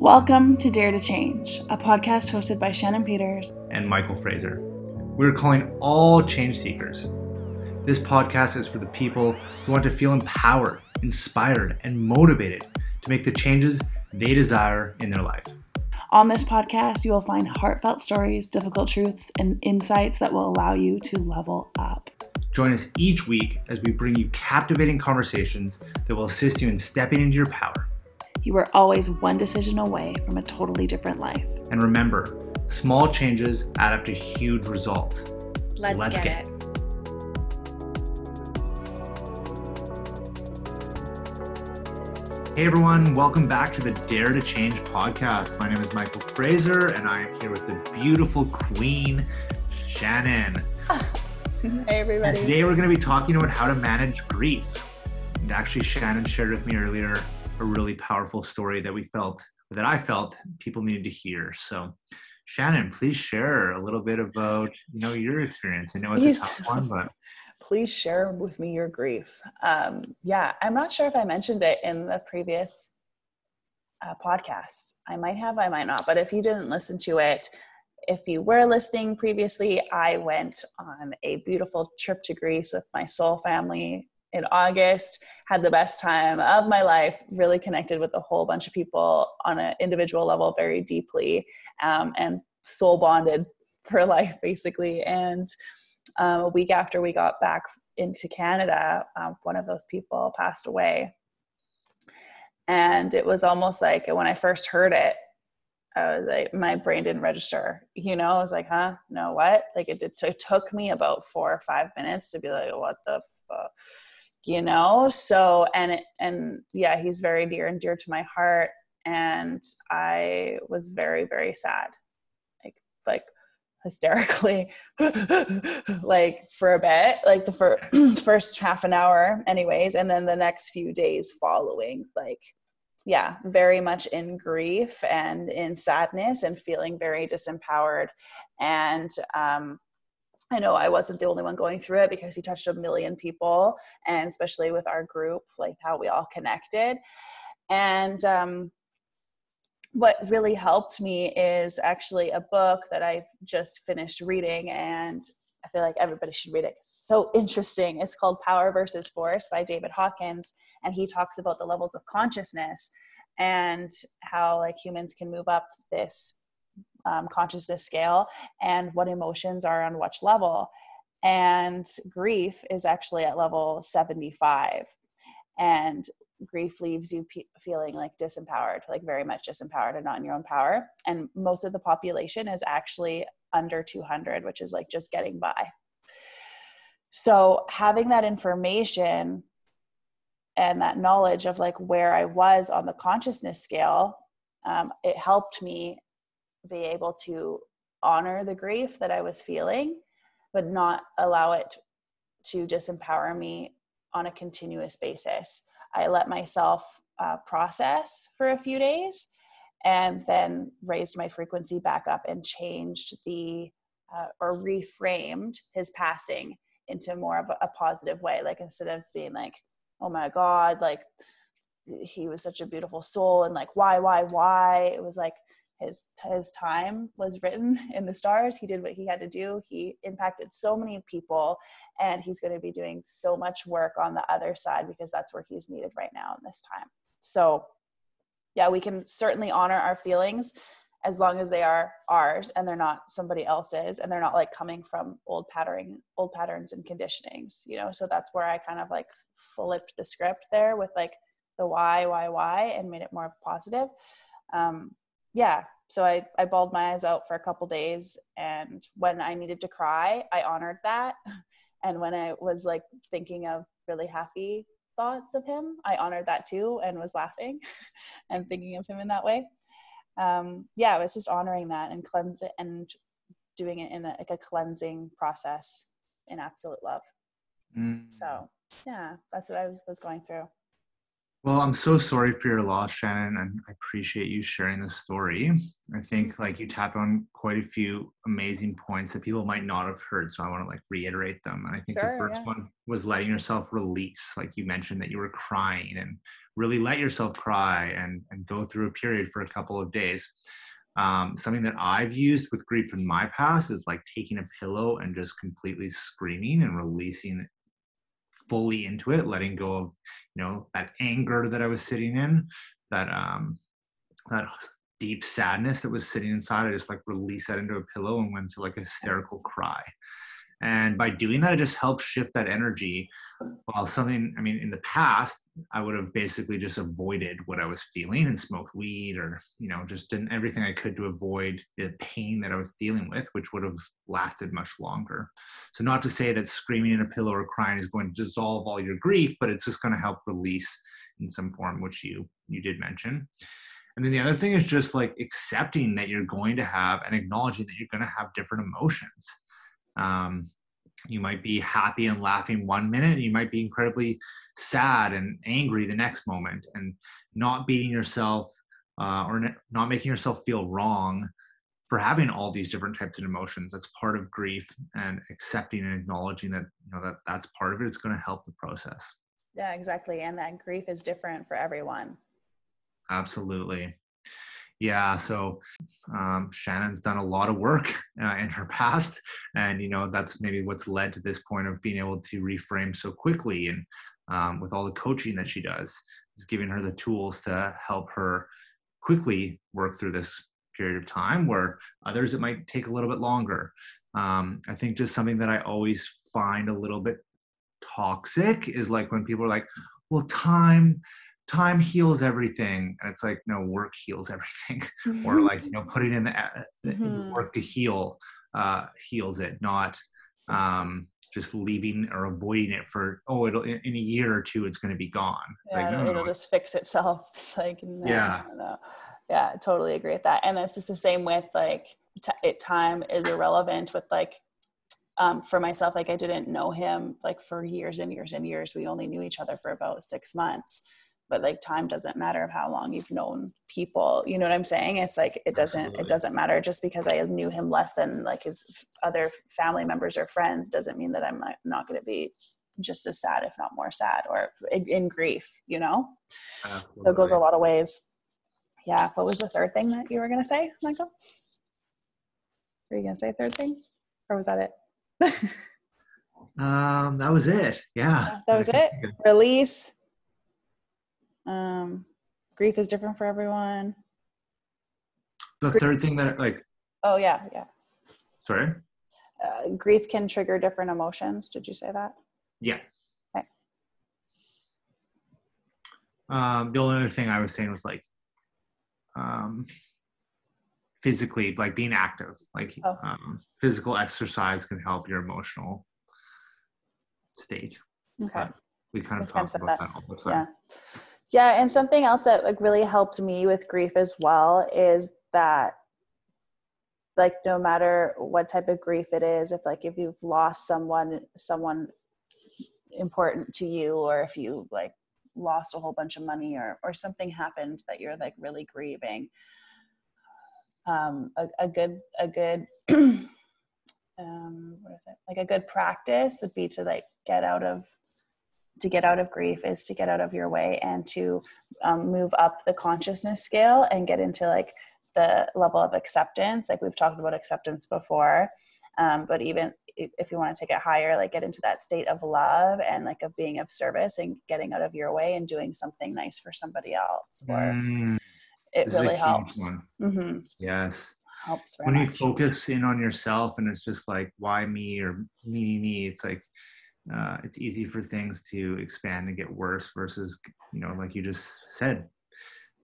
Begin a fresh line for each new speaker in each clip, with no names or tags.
Welcome to Dare to Change, a podcast hosted by Shannon Peters
and Michael Fraser. We're calling all change seekers. This podcast is for the people who want to feel empowered, inspired, and motivated to make the changes they desire in their life.
On this podcast, you will find heartfelt stories, difficult truths, and insights that will allow you to level up.
Join us each week as we bring you captivating conversations that will assist you in stepping into your power
you are always one decision away from a totally different life.
And remember, small changes add up to huge results.
Let's, Let's get, get it.
Hey everyone, welcome back to the Dare to Change podcast. My name is Michael Fraser and I am here with the beautiful queen, Shannon.
hey everybody.
And today we're going to be talking about how to manage grief. And actually, Shannon shared with me earlier a really powerful story that we felt that I felt people needed to hear. So Shannon, please share a little bit about you know your experience. I know it's please, a tough one, but
please share with me your grief. Um, yeah, I'm not sure if I mentioned it in the previous uh, podcast. I might have, I might not. But if you didn't listen to it, if you were listening previously, I went on a beautiful trip to Greece with my soul family in August, had the best time of my life, really connected with a whole bunch of people on an individual level very deeply, um, and soul bonded for life basically. And um, a week after we got back into Canada, um, one of those people passed away. And it was almost like when I first heard it, I was like, my brain didn't register. You know, I was like, huh, no, what? Like it, it took me about four or five minutes to be like, what the fuck? You know? So and and yeah he's very dear and dear to my heart. And i was very very sad. Like like hysterically. Like for a bit. Like the fir- first half an hour anyways. And then the next few days following. Like yeah very much in grief and in sadness and feeling very disempowered. And um I know I wasn't the only one going through it because he touched a million people, and especially with our group, like how we all connected. And um, what really helped me is actually a book that I've just finished reading, and I feel like everybody should read it. It's so interesting. It's called Power versus Force by David Hawkins, and he talks about the levels of consciousness and how like humans can move up this um, consciousness scale and what emotions are on which level. And grief is actually at level 75. And grief leaves you pe- feeling like disempowered, like very much disempowered and not in your own power. And most of the population is actually under 200, which is like just getting by. So having that information and that knowledge of like where I was on the consciousness scale, um, it helped me be able to honor the grief that I was feeling, but not allow it to disempower me on a continuous basis. I let myself uh, process for a few days and then raised my frequency back up and changed the uh, or reframed his passing into more of a, a positive way. Like instead of being like, oh my God, like he was such a beautiful soul and like, why, why, why? It was like, his his time was written in the stars. He did what he had to do. He impacted so many people and he's going to be doing so much work on the other side because that's where he's needed right now in this time. So yeah we can certainly honor our feelings as long as they are ours and they're not somebody else's and they're not like coming from old patterning old patterns and conditionings you know? So that's where i kind of like flipped the script there with like the why why why and made it more positive. Um, yeah so I, I bawled my eyes out for a couple days and when i needed to cry i honored that. And when i was like thinking of really happy thoughts of him i honored that too and was laughing and thinking of him in that way. Um, yeah it was just honoring that and cleanse it and doing it in a, like a cleansing process in absolute love. Mm. so yeah that's what i was going through
Well, I'm so sorry for your loss, Shannon, and I appreciate you sharing this story. I think like you tap on quite a few amazing points that people might not have heard, so I want to like reiterate them. And I think
Sure,
the first
yeah.
one was letting yourself release, like you mentioned that you were crying and really let yourself cry and and go through a period for a couple of days. Um, something that I've used with grief in my past is like taking a pillow and just completely screaming and releasing fully into it, letting go of you know that anger that I was sitting in, that um that deep sadness that was sitting inside. I just like released that into a pillow and went to like a hysterical cry. And by doing that, it just helps shift that energy. While something, I mean, in the past, I would have basically just avoided what I was feeling and smoked weed or, you know, just did everything I could to avoid the pain that I was dealing with, which would have lasted much longer. So, not to say that screaming in a pillow or crying is going to dissolve all your grief, but it's just going to help release in some form, which you you did mention. And then the other thing is just like accepting that you're going to have and acknowledging that you're going to have different emotions. Um, you might be happy and laughing one minute, and you might be incredibly sad and angry the next moment, and not beating yourself uh, or n- not making yourself feel wrong for having all these different types of emotions. That's part of grief, and accepting and acknowledging that you know that that's part of it. It's going to help the process.
Yeah, exactly. And that grief is different for everyone.
Absolutely. Yeah. So um, Shannon's done a lot of work uh, in her past, and you know that's maybe what's led to this point of being able to reframe so quickly. And um, with all the coaching that she does, is giving her the tools to help her quickly work through this period of time. Where others it might take a little bit longer. Um, I think just something that I always find a little bit toxic is like when people are like, "Well, time." Time heals everything and it's like no work heals everything or like you know putting in the, uh, the
Mhm.
work to heal uh heals it not um just leaving or avoiding it for oh it'll in, in a year or two it's going to be gone it's
yeah,
like no,
it'll
no,
just fix itself. It's like, no,
Yeah.
no. Yeah, I totally agree with that. And it's just the same with like, t- it, time is irrelevant with like, um, for myself, like I didn't know him like for years and years and years. We only knew each other for about six months. But like time doesn't matter of how long you've known people. You know what I'm saying? It's like it doesn't
Absolutely.
it doesn't matter just because I knew him less than like his other family members or friends doesn't mean that I'm not, not going to be just as sad, if not more sad, or in, in grief. You know, so it goes a lot of ways. Yeah. What was the third thing that you were going to say, Michael? Were you going to say a third thing, or was that it?
um that was it yeah
that was it. Release. Um, grief is different for everyone.
the third thing that like
Oh yeah, yeah.
sorry
Uh, grief can trigger different emotions. Did you say that?
yeah
Okay.
um the only other thing i was saying was like um physically like being active like
Oh.
um, physical exercise can help your emotional state
Okay.
But we kind of talk about
that.
that all the time
Yeah. Yeah, and something else that like really helped me with grief as well is that like no matter what type of grief it is, if like if you've lost someone someone important to you or if you like lost a whole bunch of money or or something happened that you're like really grieving um a, a good a good um what is it? Like a good practice would be to like get out of to get out of grief is to get out of your way and to um, move up the consciousness scale and get into like the level of acceptance. Like we've talked about acceptance before um, but even if you want to take it higher like get into that state of love and like of being of service and getting out of your way and doing something nice for somebody else or
Mm,
it
this
really helps.
one.
hmm
yes.
Helps
when you focus in on yourself and it's just like why me? or me me me it's like uh, it's easy for things to expand and get worse versus you know like you just said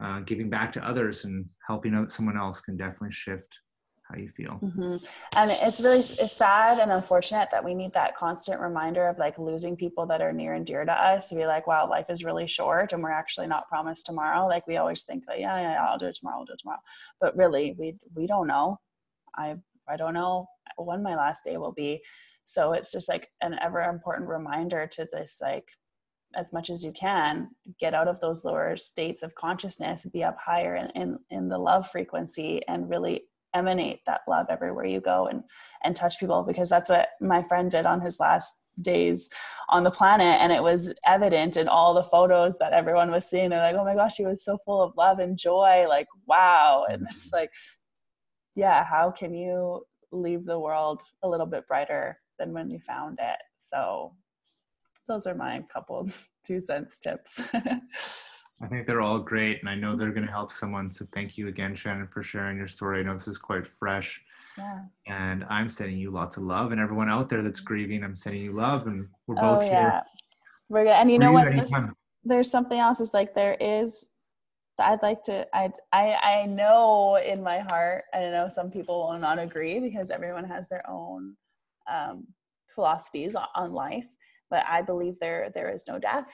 uh, giving back to others and helping someone else can definitely shift how you feel
hmm And it's really it's sad and unfortunate that we need that constant reminder of like losing people that are near and dear to us to be like, wow, life is really short and we're actually not promised tomorrow. Like we always think that, yeah, yeah, yeah, I'll do it tomorrow, I'll do it tomorrow. But really, we we don't know. I I don't know when my last day will be. So it's just like an ever important reminder to just like as much as you can get out of those lower states of consciousness be up higher in, in, in the love frequency and really emanate that love everywhere you go and and touch people because that's what my friend did on his last days on the planet. And it was evident in all the photos that everyone was seeing. They're like oh my gosh he was so full of love and joy. Like wow. And mm-hmm. it's like yeah how can you leave the world a little bit brighter than when you found it so those are my couple two cents tips
I think they're all great, and I know they're going to help someone. So thank you again, Shannon, for sharing your story. I know this is quite fresh.
Yeah.
And I'm sending you lots of love, and everyone out there that's grieving, I'm sending you love, and we're oh, both oh, yeah. here.
We're good. And you know what? This, there's something else. Is like there is. I'd like to. I I I know in my heart. I know some people will not agree because everyone has their own um, philosophies on life. But I believe there there is no death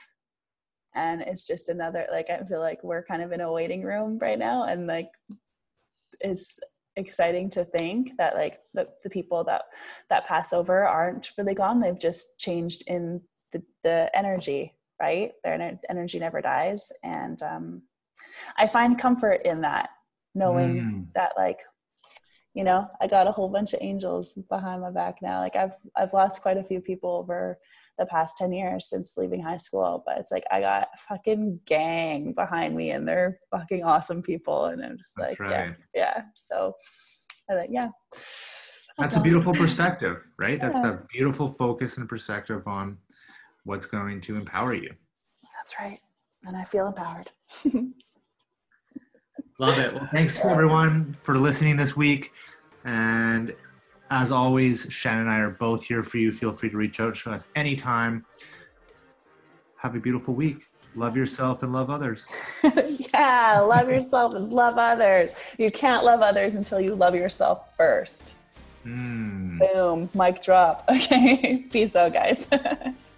and it's just another like i feel like we're kind of in a waiting room right now and like it's exciting to think that like the, the people that that pass over aren't really gone they've just changed in the, the energy right their energy never dies and um i find comfort in that knowing mm. that like you know i got a whole bunch of angels behind my back now. Like i've i've lost quite a few people over the past 10 years since leaving high school but it's like i got fucking gang behind me and they're fucking awesome people. And i'm just That's like right. yeah yeah. So i think yeah.
That's, That's a beautiful perspective right? Yeah. That's a beautiful focus and perspective on what's going to empower you.
That's right. And I feel empowered.
Love it. Well, thanks everyone for listening this week. And as always, Shannon and I are both here for you. Feel free to reach out to us anytime. Have a beautiful week. Love yourself and love others.
yeah, love yourself and love others. You can't love others until you love yourself first.
Mm.
Boom, mic drop. Okay, peace out, guys.